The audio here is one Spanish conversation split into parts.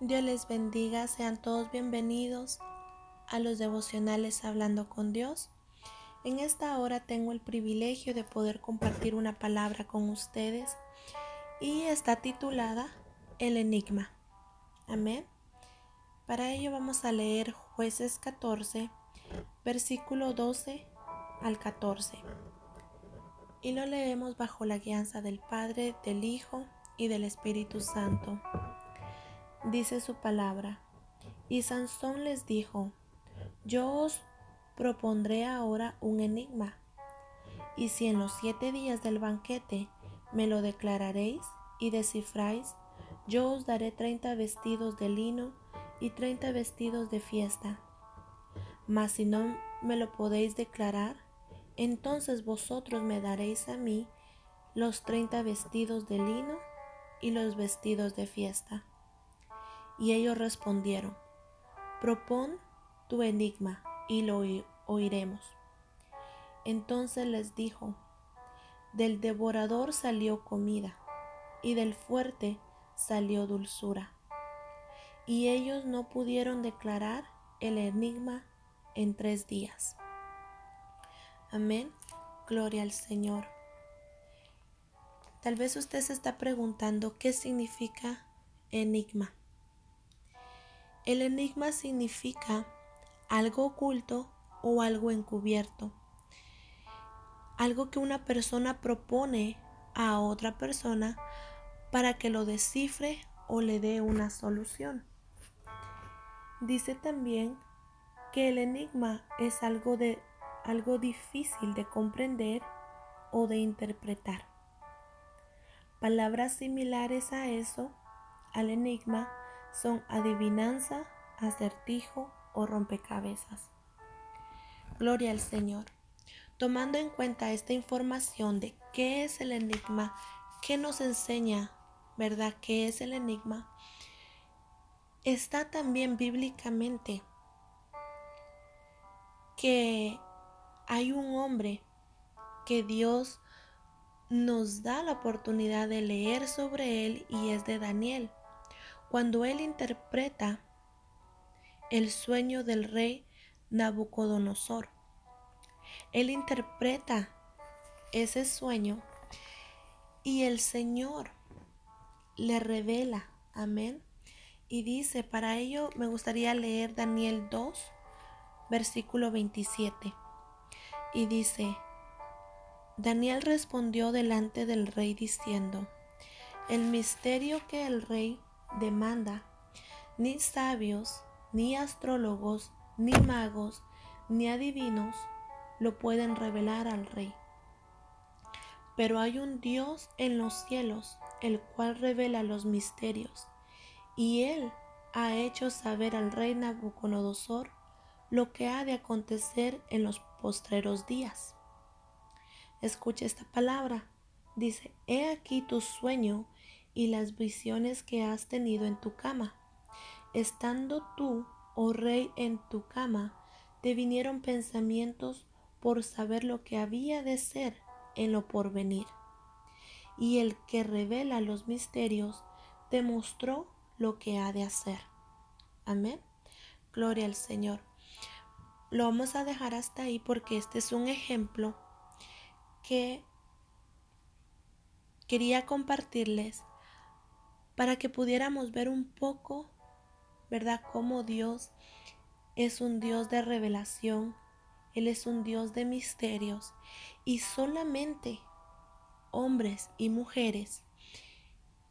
Dios les bendiga, sean todos bienvenidos a los devocionales Hablando con Dios. En esta hora tengo el privilegio de poder compartir una palabra con ustedes y está titulada El Enigma. Amén. Para ello vamos a leer jueces 14, versículo 12 al 14. Y lo leemos bajo la guianza del Padre, del Hijo y del Espíritu Santo dice su palabra. Y Sansón les dijo, yo os propondré ahora un enigma, y si en los siete días del banquete me lo declararéis y descifráis, yo os daré treinta vestidos de lino y treinta vestidos de fiesta. Mas si no me lo podéis declarar, entonces vosotros me daréis a mí los treinta vestidos de lino y los vestidos de fiesta. Y ellos respondieron, propon tu enigma y lo oiremos. Entonces les dijo, del devorador salió comida, y del fuerte salió dulzura. Y ellos no pudieron declarar el enigma en tres días. Amén. Gloria al Señor. Tal vez usted se está preguntando qué significa enigma. El enigma significa algo oculto o algo encubierto. Algo que una persona propone a otra persona para que lo descifre o le dé una solución. Dice también que el enigma es algo de algo difícil de comprender o de interpretar. Palabras similares a eso, al enigma, son adivinanza, acertijo o rompecabezas. Gloria al Señor. Tomando en cuenta esta información de qué es el enigma, qué nos enseña, ¿verdad? ¿Qué es el enigma? Está también bíblicamente que hay un hombre que Dios nos da la oportunidad de leer sobre él y es de Daniel cuando él interpreta el sueño del rey Nabucodonosor. Él interpreta ese sueño y el Señor le revela, amén. Y dice, para ello me gustaría leer Daniel 2, versículo 27. Y dice, Daniel respondió delante del rey diciendo, el misterio que el rey demanda, ni sabios, ni astrólogos, ni magos, ni adivinos lo pueden revelar al rey. Pero hay un Dios en los cielos, el cual revela los misterios, y él ha hecho saber al rey Nabucodonosor lo que ha de acontecer en los postreros días. Escucha esta palabra. Dice, he aquí tu sueño y las visiones que has tenido en tu cama. Estando tú, oh rey, en tu cama, te vinieron pensamientos por saber lo que había de ser en lo porvenir. Y el que revela los misterios te mostró lo que ha de hacer. Amén. Gloria al Señor. Lo vamos a dejar hasta ahí porque este es un ejemplo que quería compartirles para que pudiéramos ver un poco, ¿verdad?, cómo Dios es un Dios de revelación, Él es un Dios de misterios y solamente hombres y mujeres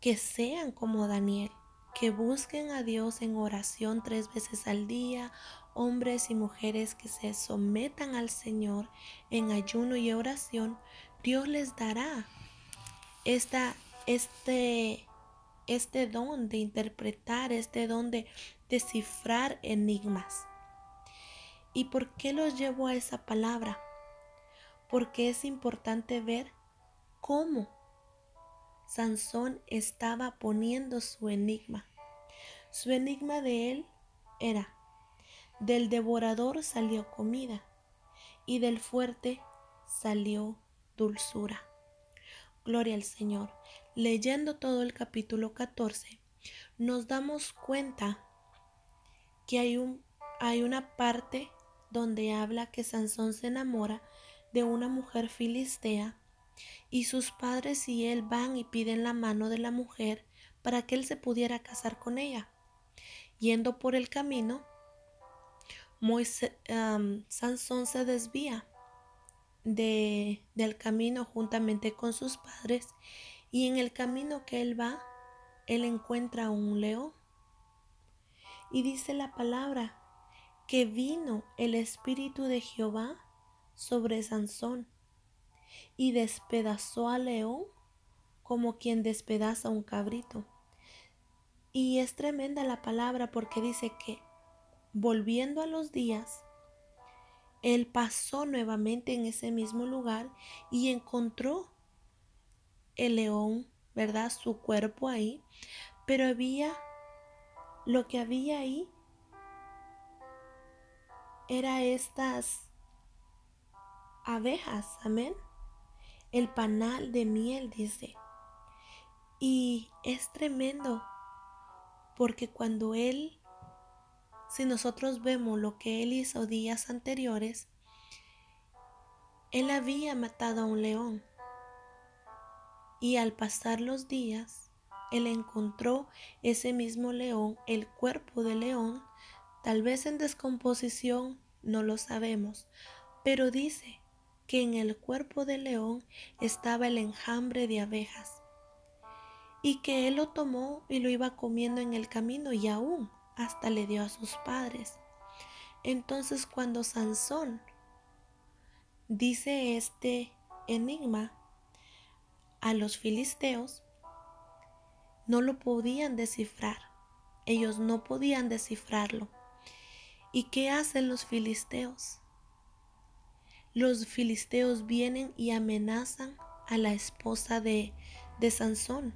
que sean como Daniel, que busquen a Dios en oración tres veces al día, hombres y mujeres que se sometan al Señor en ayuno y oración, Dios les dará esta, este este don de interpretar, este don de descifrar enigmas. ¿Y por qué los llevo a esa palabra? Porque es importante ver cómo Sansón estaba poniendo su enigma. Su enigma de él era, del devorador salió comida y del fuerte salió dulzura. Gloria al Señor leyendo todo el capítulo 14, nos damos cuenta que hay, un, hay una parte donde habla que Sansón se enamora de una mujer filistea y sus padres y él van y piden la mano de la mujer para que él se pudiera casar con ella. Yendo por el camino, Sansón se desvía de, del camino juntamente con sus padres y en el camino que él va, él encuentra un león. Y dice la palabra que vino el Espíritu de Jehová sobre Sansón y despedazó al león como quien despedaza un cabrito. Y es tremenda la palabra porque dice que volviendo a los días, él pasó nuevamente en ese mismo lugar y encontró el león, ¿verdad? Su cuerpo ahí, pero había, lo que había ahí era estas abejas, amén. El panal de miel, dice. Y es tremendo porque cuando él si nosotros vemos lo que él hizo días anteriores, él había matado a un león. Y al pasar los días, él encontró ese mismo león, el cuerpo del león, tal vez en descomposición, no lo sabemos, pero dice que en el cuerpo del león estaba el enjambre de abejas y que él lo tomó y lo iba comiendo en el camino y aún hasta le dio a sus padres. Entonces cuando Sansón dice este enigma a los filisteos, no lo podían descifrar. Ellos no podían descifrarlo. ¿Y qué hacen los filisteos? Los filisteos vienen y amenazan a la esposa de, de Sansón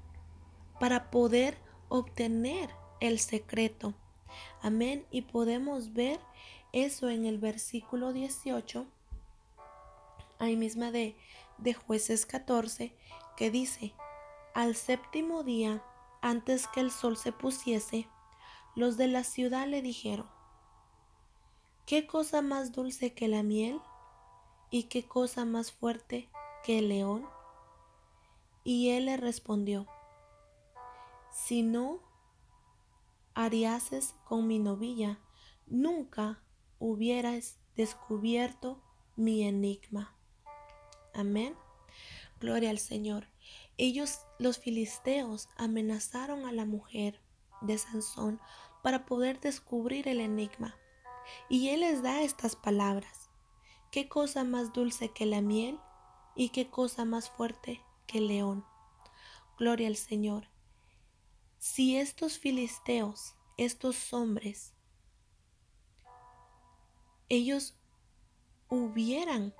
para poder obtener el secreto Amén. Y podemos ver eso en el versículo 18, ahí misma de, de jueces 14, que dice, al séptimo día, antes que el sol se pusiese, los de la ciudad le dijeron, ¿qué cosa más dulce que la miel? ¿Y qué cosa más fuerte que el león? Y él le respondió, si no haríases con mi novilla, nunca hubieras descubierto mi enigma. Amén. Gloria al Señor. Ellos, los filisteos, amenazaron a la mujer de Sansón para poder descubrir el enigma. Y él les da estas palabras. ¿Qué cosa más dulce que la miel? ¿Y qué cosa más fuerte que el león? Gloria al Señor. Si estos filisteos, estos hombres, ellos hubieran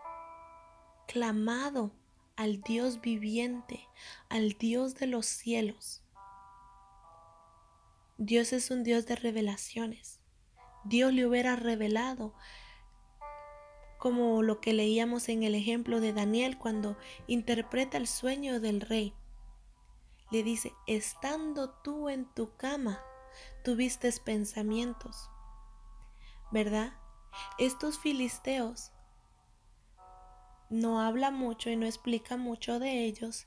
clamado al Dios viviente, al Dios de los cielos. Dios es un Dios de revelaciones. Dios le hubiera revelado como lo que leíamos en el ejemplo de Daniel cuando interpreta el sueño del rey le dice, estando tú en tu cama, tuviste pensamientos, ¿verdad? Estos filisteos no habla mucho y no explica mucho de ellos,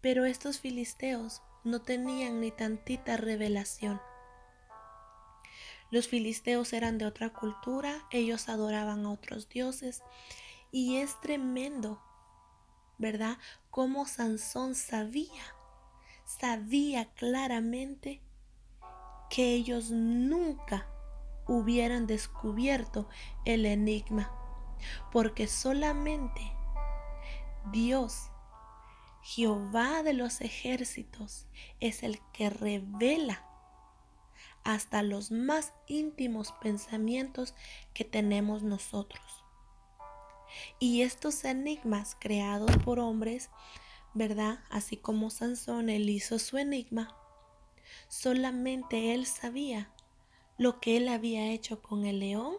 pero estos filisteos no tenían ni tantita revelación. Los filisteos eran de otra cultura, ellos adoraban a otros dioses y es tremendo, ¿verdad? Cómo Sansón sabía sabía claramente que ellos nunca hubieran descubierto el enigma, porque solamente Dios, Jehová de los ejércitos, es el que revela hasta los más íntimos pensamientos que tenemos nosotros. Y estos enigmas creados por hombres ¿verdad? Así como Sansón, él hizo su enigma, solamente él sabía lo que él había hecho con el león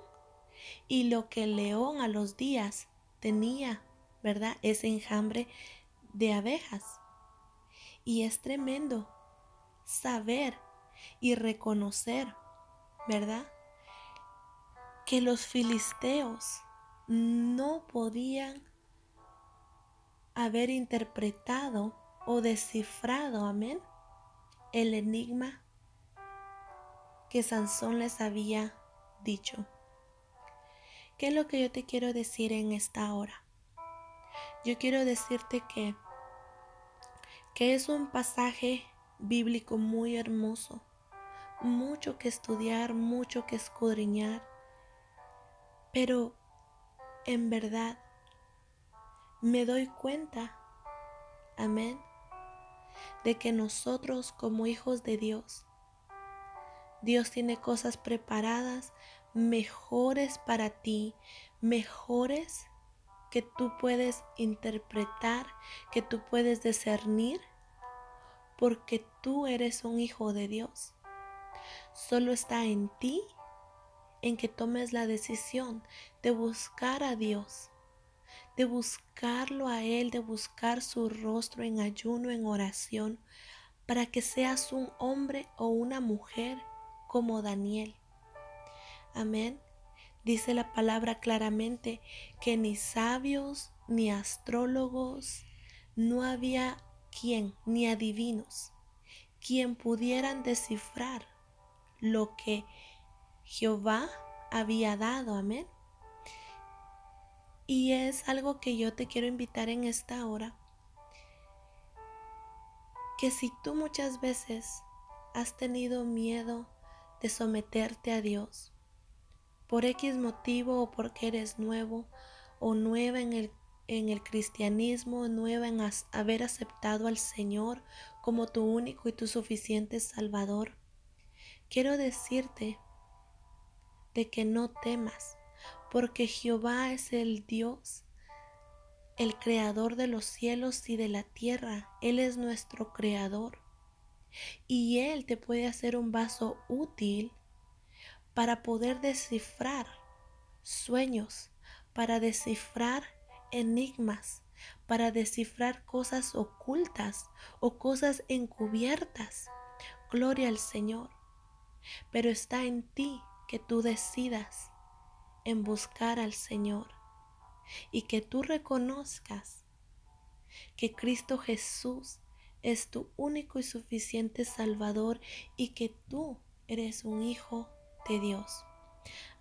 y lo que el león a los días tenía, ¿verdad? Ese enjambre de abejas. Y es tremendo saber y reconocer, ¿verdad? Que los filisteos no podían haber interpretado o descifrado, amén, el enigma que Sansón les había dicho. ¿Qué es lo que yo te quiero decir en esta hora? Yo quiero decirte que, que es un pasaje bíblico muy hermoso, mucho que estudiar, mucho que escudriñar, pero en verdad me doy cuenta, amén, de que nosotros como hijos de Dios, Dios tiene cosas preparadas mejores para ti, mejores que tú puedes interpretar, que tú puedes discernir, porque tú eres un hijo de Dios. Solo está en ti en que tomes la decisión de buscar a Dios, de buscarlo a Él, de buscar su rostro en ayuno, en oración, para que seas un hombre o una mujer como Daniel. Amén. Dice la palabra claramente que ni sabios ni astrólogos no había quien, ni adivinos, quien pudieran descifrar lo que Jehová había dado. Amén. Y es algo que yo te quiero invitar en esta hora. Que si tú muchas veces has tenido miedo de someterte a Dios, por X motivo o porque eres nuevo o nueva en el, en el cristianismo, nueva en haber aceptado al Señor como tu único y tu suficiente Salvador, quiero decirte de que no temas, porque Jehová es el Dios, el creador de los cielos y de la tierra. Él es nuestro creador. Y Él te puede hacer un vaso útil para poder descifrar sueños, para descifrar enigmas, para descifrar cosas ocultas o cosas encubiertas. Gloria al Señor. Pero está en ti que tú decidas en buscar al Señor y que tú reconozcas que Cristo Jesús es tu único y suficiente Salvador y que tú eres un hijo de Dios.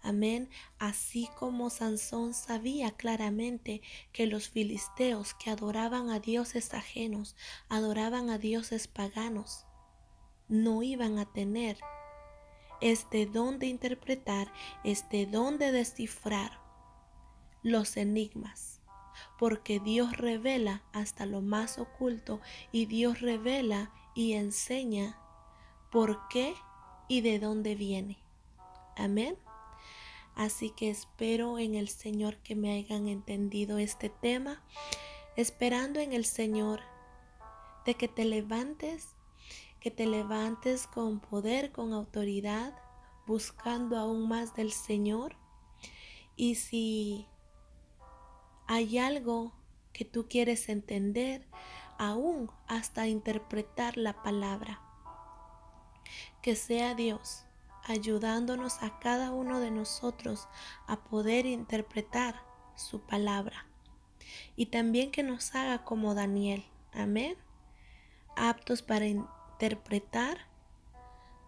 Amén. Así como Sansón sabía claramente que los filisteos que adoraban a dioses ajenos, adoraban a dioses paganos, no iban a tener este don de interpretar, este don de descifrar los enigmas. Porque Dios revela hasta lo más oculto y Dios revela y enseña por qué y de dónde viene. Amén. Así que espero en el Señor que me hayan entendido este tema, esperando en el Señor de que te levantes, que te levantes con poder, con autoridad, buscando aún más del Señor. Y si hay algo que tú quieres entender, aún hasta interpretar la palabra, que sea Dios ayudándonos a cada uno de nosotros a poder interpretar su palabra. Y también que nos haga como Daniel, amén, aptos para interpretar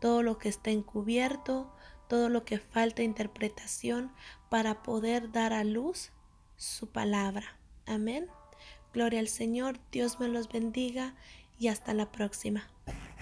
todo lo que está encubierto, todo lo que falta interpretación para poder dar a luz su palabra. Amén. Gloria al Señor, Dios me los bendiga y hasta la próxima.